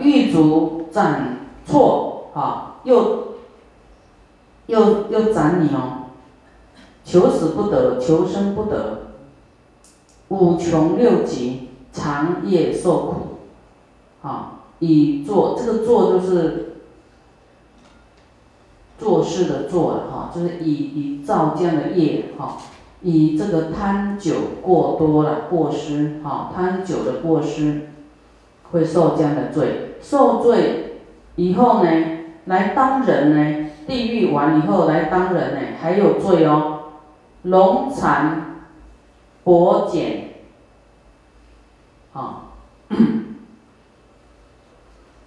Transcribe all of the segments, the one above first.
欲足斩错啊，又又又斩你哦，求死不得，求生不得，五穷六极，长夜受苦，啊，以做这个做就是做事的做了哈，就是以以造这样的业哈，以这个贪酒过多了过失哈，贪酒的过失。会受这样的罪，受罪以后呢，来当人呢，地狱完以后来当人呢，还有罪哦，龙残薄茧，啊，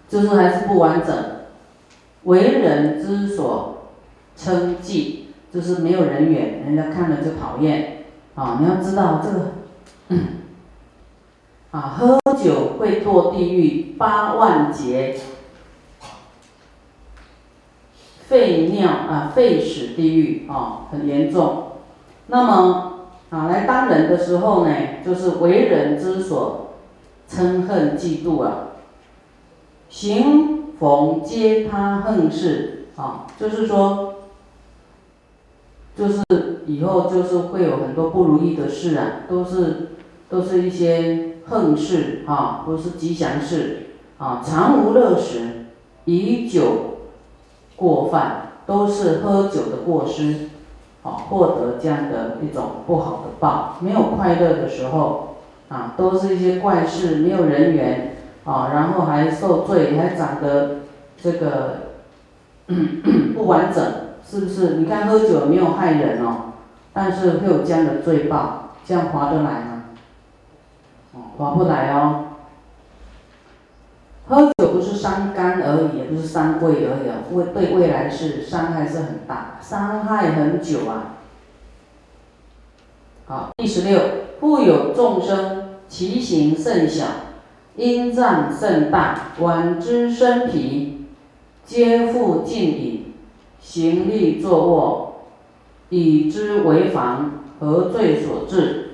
就是还是不完整，为人之所称忌，就是没有人缘，人家看了就讨厌，啊，你要知道这个。啊，喝酒会堕地狱八万劫，废尿啊，废屎地狱啊，很严重。那么啊，来当人的时候呢，就是为人之所嗔恨嫉妒啊，行逢皆他恨事啊，就是说，就是以后就是会有很多不如意的事啊，都是都是一些。横事啊，不是吉祥事啊，常无乐时，以酒过饭，都是喝酒的过失，啊，获得这样的一种不好的报。没有快乐的时候，啊，都是一些怪事，没有人缘，啊，然后还受罪，还长得这个 不完整，是不是？你看喝酒没有害人哦，但是会有这样的罪报，这样划得来吗？划不来哦。喝酒不是伤肝而已，也不是伤胃而已，未对未来是伤害是很大，伤害很久啊。好，第十六，富有众生，其形甚小，阴脏甚大，宛之身皮，皆复尽矣，行立坐卧，以之为防，何罪所致？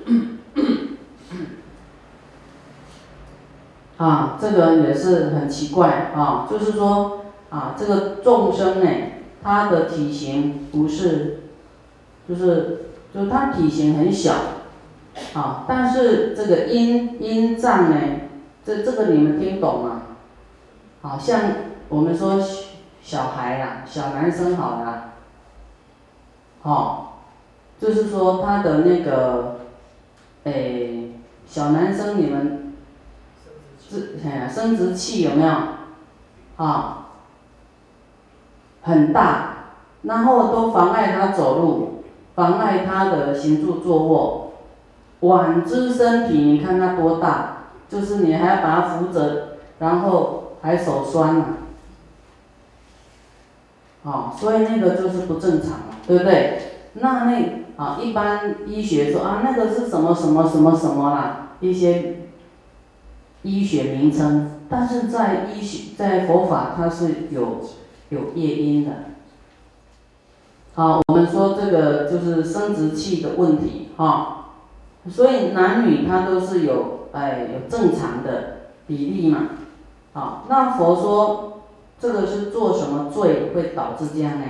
啊，这个也是很奇怪啊，就是说啊，这个众生呢，他的体型不是，就是就是他体型很小，啊，但是这个阴阴脏呢，这这个你们听懂吗？好像我们说小孩呀，小男生好了，好，就是说他的那个，诶，小男生你们。这哎生殖器有没有？啊，很大，然后都妨碍他走路，妨碍他的行住坐卧。腕之身体，你看他多大，就是你还要把他扶着，然后还手酸了，啊，所以那个就是不正常了，对不对？那那啊，一般医学说啊，那个是什么什么什么什么啦，一些。医学名称，但是在医学在佛法它是有有业因的。好，我们说这个就是生殖器的问题哈，所以男女他都是有哎有正常的比例嘛。好，那佛说这个是做什么罪会导致这样呢？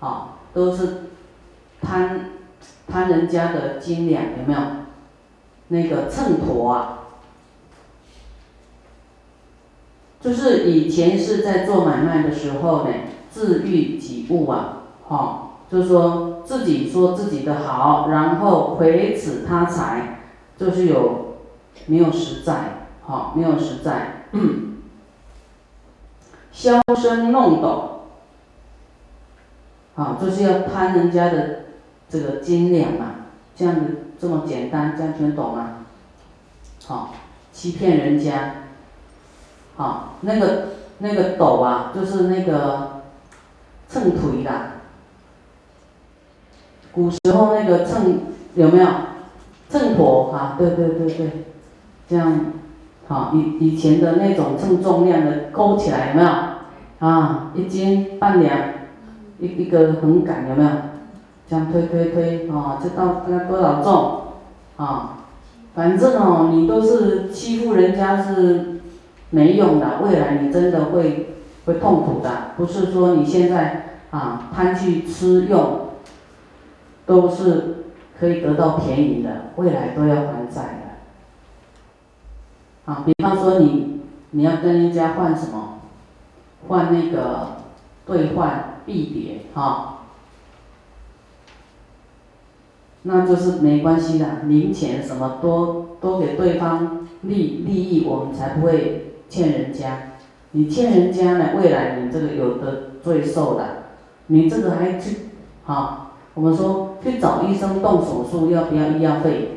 好，都是贪贪人家的斤两有没有？那个秤砣啊。就是以前是在做买卖的时候呢，自欲己物啊，哈，就是说自己说自己的好，然后毁此他财，就是有没有实在，哈，没有实在，销声弄斗，啊，就是要贪人家的这个斤两嘛，这样子这么简单，这样听懂吗？好，欺骗人家。好，那个那个斗啊，就是那个秤腿啦。古时候那个秤有没有秤砣啊？对对对对，这样好以以前的那种称重量的勾起来有没有？啊，一斤半两，一一个横杆有没有？这样推推推啊，这到那多少重啊？反正哦，你都是欺负人家是。没用的，未来你真的会会痛苦的。不是说你现在啊贪去吃用，都是可以得到便宜的，未来都要还债的。啊，比方说你你要跟人家换什么，换那个兑换币别哈。那就是没关系的，零钱什么多多给对方利利益，我们才不会欠人家。你欠人家呢，未来你这个有的罪受的。你这个还去，好，我们说去找医生动手术要不要医药费？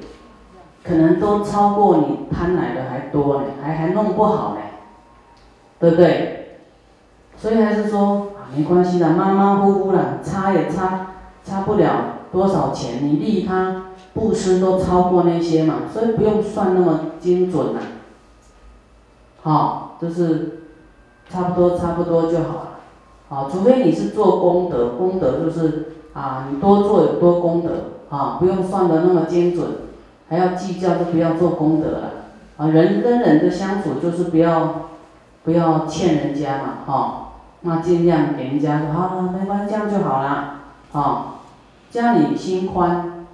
可能都超过你贪来的还多呢，还还弄不好呢，对不对？所以还是说，没关系的，马马虎虎的，差也差差不了。多少钱？你利他布施都超过那些嘛，所以不用算那么精准呐。好，就是差不多差不多就好了。好，除非你是做功德，功德就是啊，你多做有多功德啊，不用算的那么精准，还要计较就不要做功德了。啊，人跟人的相处就是不要不要欠人家嘛，哈，那尽量给人家说好了，没关系，这样就好了，好。家里心宽，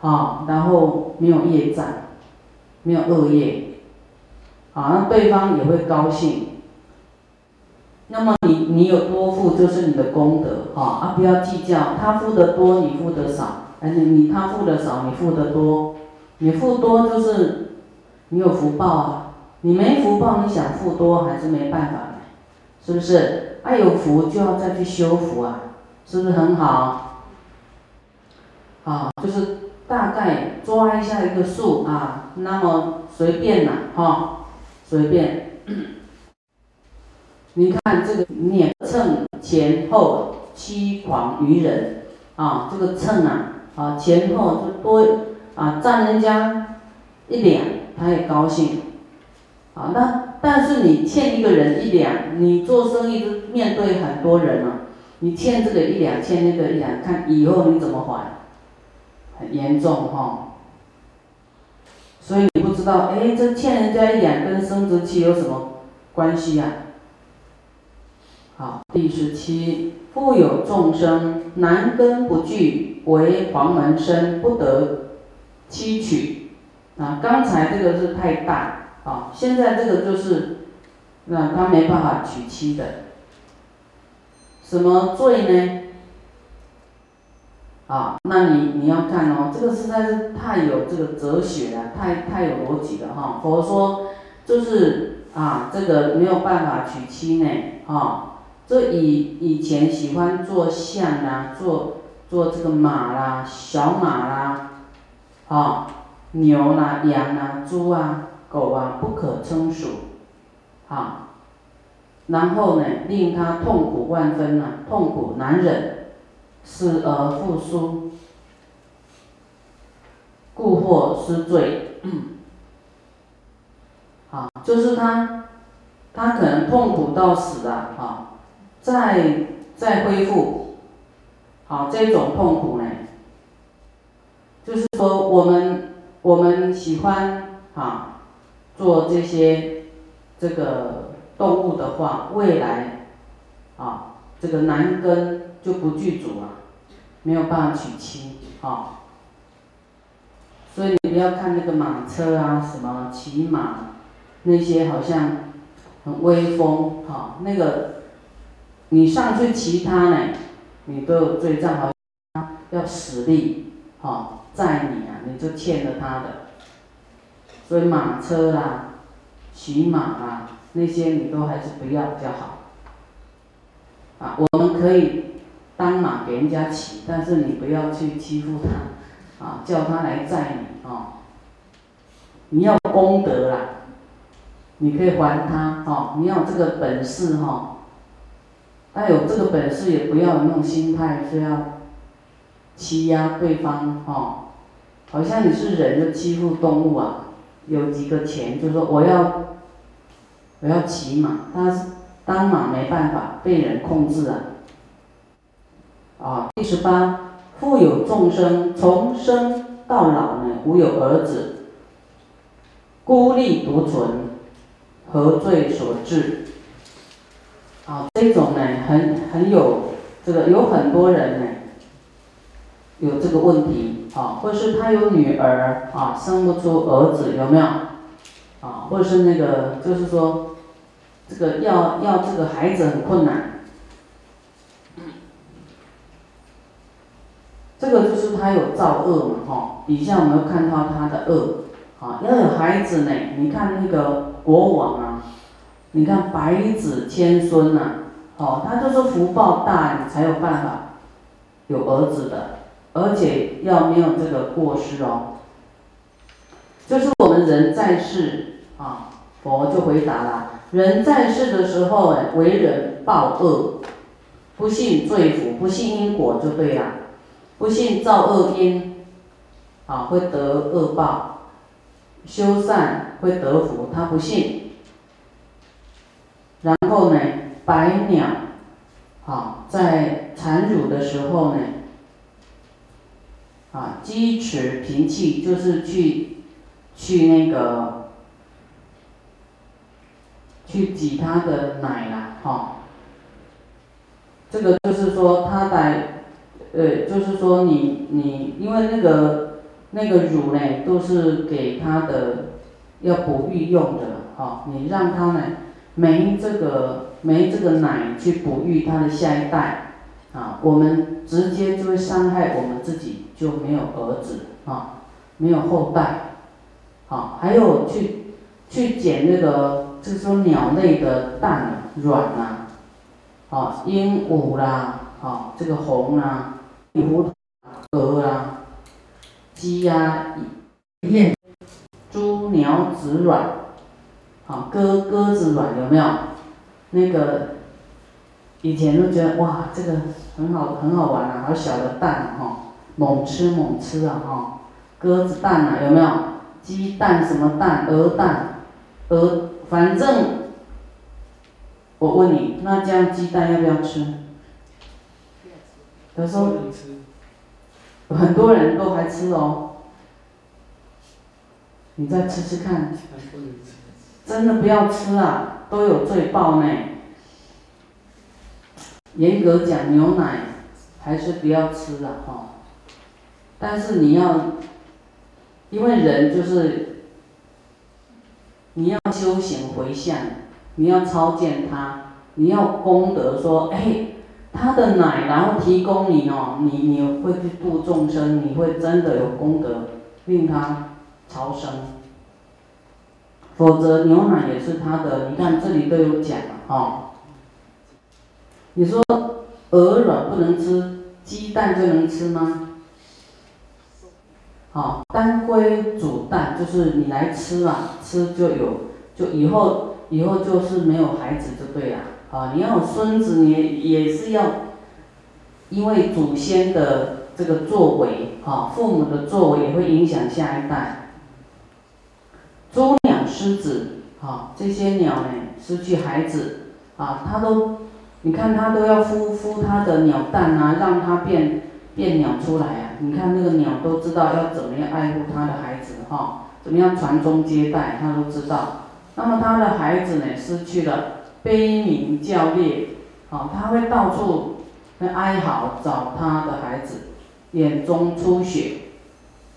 好，然后没有业障，没有恶业，好，那对方也会高兴。那么你你有多付就是你的功德，哈啊不要计较，他付的多你付的少，哎你你他付的少你付的多，你付多就是你有福报啊，你没福报你想付多还是没办法，是不是？啊有福就要再去修福啊，是不是很好？啊，就是大概抓一下一个数啊，那么随便啦，哈，随便。你看这个念称前后七狂于人啊，这个称啊，啊前后就多啊占人家一两，他也高兴。啊，那但是你欠一个人一两，你做生意是面对很多人啊，你欠这个一两，欠那个一两，看以后你怎么还？很严重哈，所以你不知道，哎，这欠人家一两跟生殖器有什么关系呀？好，第十七，富有众生，男根不具，为黄门生，不得妻娶。啊，刚才这个是太大，啊，现在这个就是，那他没办法娶妻的，什么罪呢？啊，那你你要看哦，这个实在是太有这个哲学了，太太有逻辑了哈。佛说就是啊，这个没有办法娶妻呢，哈。这以以前喜欢做象啦，做做这个马啦，小马啦，啊，牛啦，羊啦，猪啊，狗啊，不可称数，啊，然后呢，令他痛苦万分呐，痛苦难忍。死而复苏，故获失罪。好，就是他，他可能痛苦到死了，啊，再再恢复，好，这种痛苦呢，就是说我们我们喜欢啊做这些这个动物的话，未来啊这个男根。就不具足啊，没有办法娶妻啊，所以你不要看那个马车啊，什么骑马那些好像很威风哈，那个你上去骑它呢，你都有罪障，好像要实力哈载你啊，你就欠了他的，所以马车啦、骑马啊那些你都还是不要比较好。啊，我们可以。当马给人家骑，但是你不要去欺负他，啊，叫他来载你啊。你要功德啦，你可以还他哦。你要这个本事哈，但有这个本事也不要有那种心态，是要欺压对方哈。好像你是人就欺负动物啊，有几个钱就说我要我要骑马，但是当马没办法被人控制啊。啊，第十八，富有众生，从生到老呢，无有儿子，孤立独存，何罪所致？啊，这种呢，很很有这个，有很多人呢，有这个问题啊，或是他有女儿啊，生不出儿子，有没有？啊，或者是那个，就是说，这个要要这个孩子很困难，这个就是他有造恶嘛，哈，底下我们看到他的恶，啊，要有孩子呢，你看那个国王啊。你看百子千孙呐，哦，他就是福报大，你才有办法有儿子的，而且要没有这个过失哦。就是我们人在世啊，佛就回答了：人在世的时候，为人报恶，不信罪福，不信因果就对了，不信造恶因，啊会得恶报，修善会得福，他不信。然后呢，百鸟，啊，在产乳的时候呢，啊，积持平气，就是去，去那个，去挤它的奶啦，哈。这个就是说，它在，对，就是说你你，因为那个那个乳呢，都是给它的，要哺育用的，哈，你让它呢。没这个没这个奶去哺育他的下一代，啊，我们直接就会伤害我们自己，就没有儿子啊，没有后代，啊，还有去去捡那个，就是说鸟类的蛋卵呐，啊，鹦鹉啦，啊，这个红啊啊，狐鹅啊，鸡呀，燕，猪鸟子卵。啊，鸽鸽子卵有没有？那个以前都觉得哇，这个很好很好玩啊，好小的蛋哈，猛吃猛吃啊哈，鸽子蛋啊有没有？鸡蛋什么蛋？鹅蛋，鹅，反正我问你，那这样鸡蛋要不要吃？他说，很多人都还吃哦，你再吃吃看。真的不要吃啊，都有罪报呢。严格讲，牛奶还是不要吃了哈。但是你要，因为人就是，你要修行回向，你要超见他，你要功德说，哎，他的奶然后提供你哦，你你会去度众生，你会真的有功德，令他超生。否则牛奶也是他的，你看这里都有讲了哦。你说鹅卵不能吃，鸡蛋就能吃吗？好，当归煮蛋就是你来吃啊，吃就有，就以后以后就是没有孩子就对了。啊你要有孙子，你也是要，因为祖先的这个作为，哈，父母的作为也会影响下一代。猪。狮子，啊，这些鸟呢，失去孩子，啊，它都，你看它都要孵孵它的鸟蛋啊，让它变变鸟出来啊。你看那个鸟都知道要怎么样爱护它的孩子，哈，怎么样传宗接代，它都知道。那么它的孩子呢，失去了，悲鸣叫烈，啊，他会到处会哀嚎找他的孩子，眼中出血，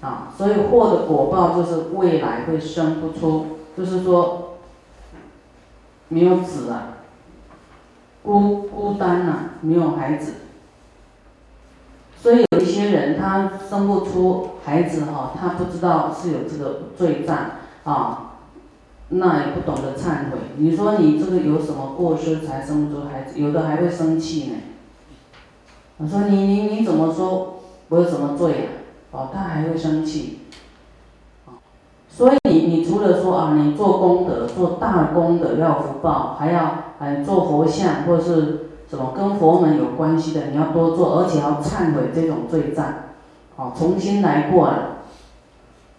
啊，所以祸的果报就是未来会生不出。就是说，没有子啊，孤孤单呐，没有孩子，所以有一些人他生不出孩子哈，他不知道是有这个罪障啊，那也不懂得忏悔。你说你这个有什么过失才生不出孩子？有的还会生气呢。我说你你你怎么说我有什么罪啊？哦，他还会生气。所以你你除了说啊，你做功德，做大功德要福报，还要哎做佛像或者是什么跟佛门有关系的，你要多做，而且要忏悔这种罪障，好重新来过了，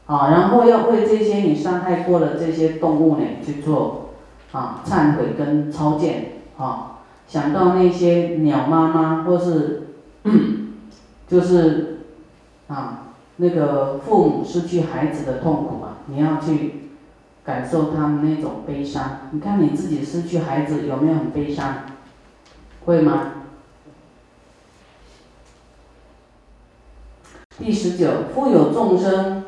啊，然后要为这些你伤害过的这些动物呢去做啊忏悔跟超荐，啊想到那些鸟妈妈或是 就是啊那个父母失去孩子的痛苦啊。你要去感受他们那种悲伤。你看你自己失去孩子有没有很悲伤？会吗？第十九，富有众生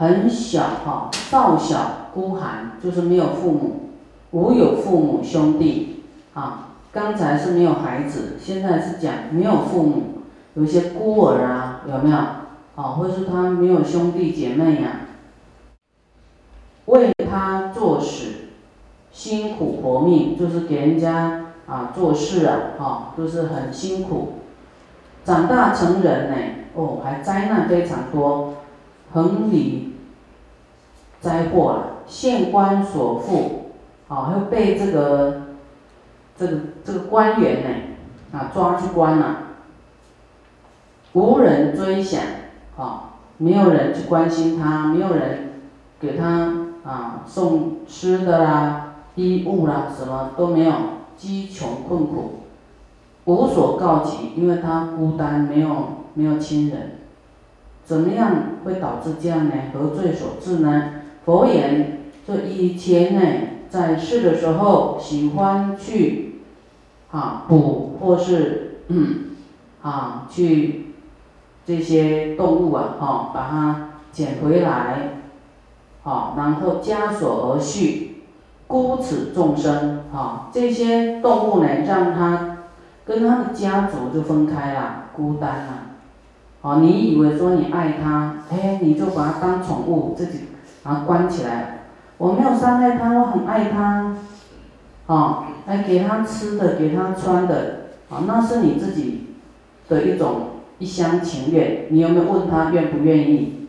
很小哈，少小孤寒，就是没有父母，无有父母兄弟啊。刚才是没有孩子，现在是讲没有父母，有些孤儿啊，有没有？啊，或者是他没有兄弟姐妹呀，为他做事，辛苦活命，就是给人家啊做事啊，哈，都是很辛苦。长大成人呢，哦，还灾难非常多，横里灾祸了，县官所负，啊，又被这个这个这个官员呢，啊抓去关了，无人追想，啊，没有人去关心他，没有人给他啊送吃的啦、衣物啦，什么都没有，饥穷困苦。无所告急，因为他孤单，没有没有亲人，怎么样会导致这样呢？何罪所致呢？佛言：这以前呢，在世的时候喜欢去啊捕或是嗯啊去这些动物啊哈，把它捡回来，好，然后枷锁而续，孤此众生啊，这些动物呢，让它。跟他的家族就分开了，孤单了。哦，你以为说你爱他，哎，你就把他当宠物，自己把他关起来。我没有伤害他，我很爱他。哦，来给他吃的，给他穿的，啊，那是你自己的一种一厢情愿。你有没有问他愿不愿意？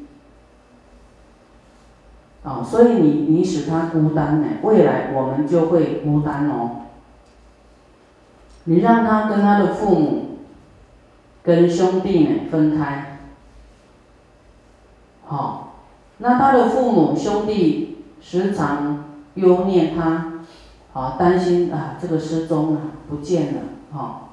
啊，所以你你使他孤单呢，未来我们就会孤单哦。你让他跟他的父母、跟兄弟呢分开，好，那他的父母兄弟时常忧念他，啊担心啊，这个失踪了，不见了，好，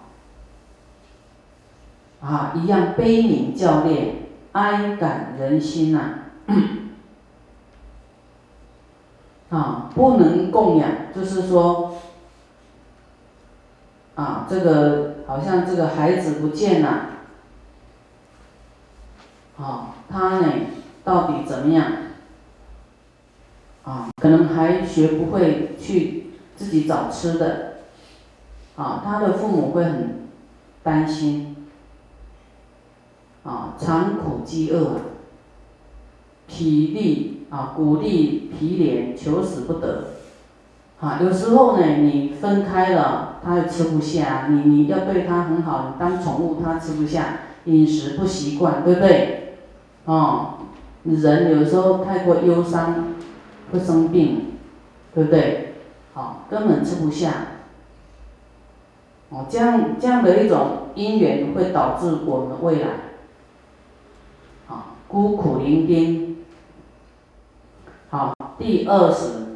啊，一样悲悯教练，哀感人心呐，啊，不能供养，就是说。啊，这个好像这个孩子不见了，啊，他呢到底怎么样？啊，可能还学不会去自己找吃的，啊，他的父母会很担心，啊，常苦饥饿，体力啊，骨力疲连，求死不得。啊，有时候呢，你分开了，他又吃不下，你你要对他很好，当宠物他吃不下，饮食不习惯，对不对？哦，人有时候太过忧伤，会生病，对不对？好，根本吃不下。哦，这样这样的一种因缘会导致我们未来，好孤苦伶仃。好，第二十。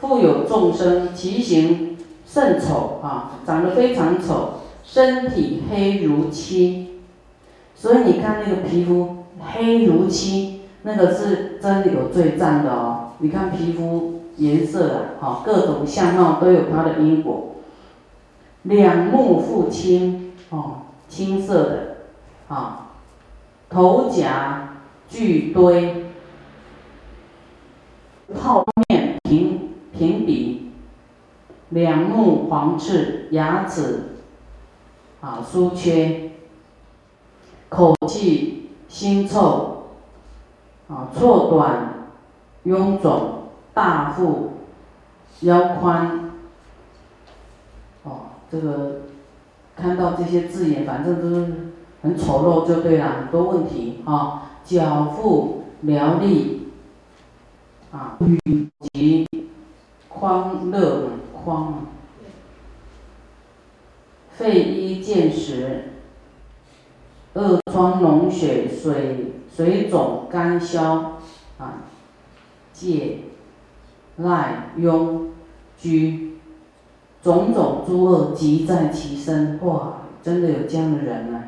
富有众生，其形甚丑啊，长得非常丑，身体黑如漆，所以你看那个皮肤黑如漆，那个是真的有罪障的哦。你看皮肤颜色啊，哈，各种相貌都有它的因果。两目复青哦，青色的，啊，头甲巨堆，泡面平。平鼻，两目黄赤，牙齿啊疏缺，口气腥臭，啊错短，臃肿，大腹，腰宽，哦，这个看到这些字眼，反正都是很丑陋就对了，很多问题啊，脚腹苗栗，啊以及。匡乐匡，肺衣见实，恶疮脓血水水肿肝消啊，戒赖庸居，种种诸恶即在其身。哇，真的有这样的人呢。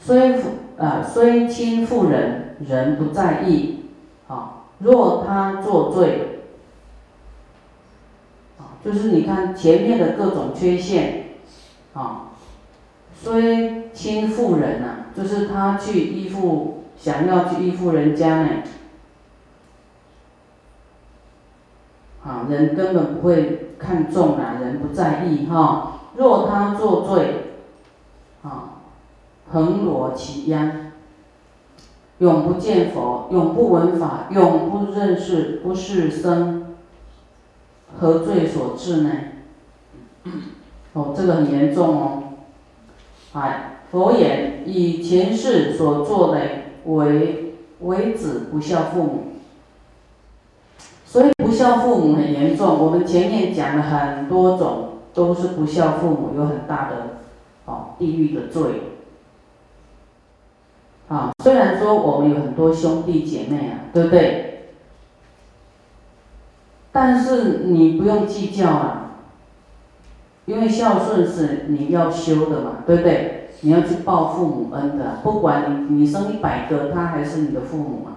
虽富啊，虽亲妇人，人不在意，啊，若他作罪，啊，就是你看前面的各种缺陷，啊，虽亲附人呐，就是他去依附，想要去依附人家呢，啊，人根本不会看重啊，人不在意哈。若他作罪，啊，横裸其殃。永不见佛，永不闻法，永不认识不是生，何罪所致呢？哦，这个很严重哦。哎，佛言：以前世所做的为为子不孝父母，所以不孝父母很严重。我们前面讲了很多种，都是不孝父母有很大的哦地狱的罪。啊，虽然说我们有很多兄弟姐妹啊，对不对？但是你不用计较啊，因为孝顺是你要修的嘛，对不对？你要去报父母恩的，不管你你生一百个，他还是你的父母嘛。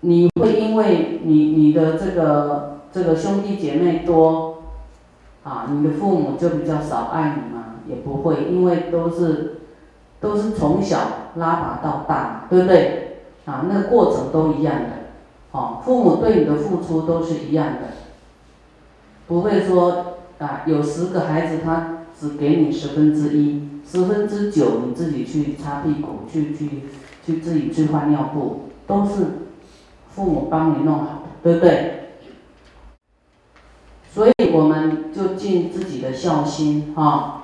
你会因为你你的这个这个兄弟姐妹多，啊，你的父母就比较少爱你吗？也不会，因为都是。都是从小拉拔到大，对不对？啊，那过程都一样的，哦，父母对你的付出都是一样的，不会说啊，有十个孩子他只给你十分之一，十分之九你自己去擦屁股，去去去自己去换尿布，都是父母帮你弄好，对不对？所以我们就尽自己的孝心，啊。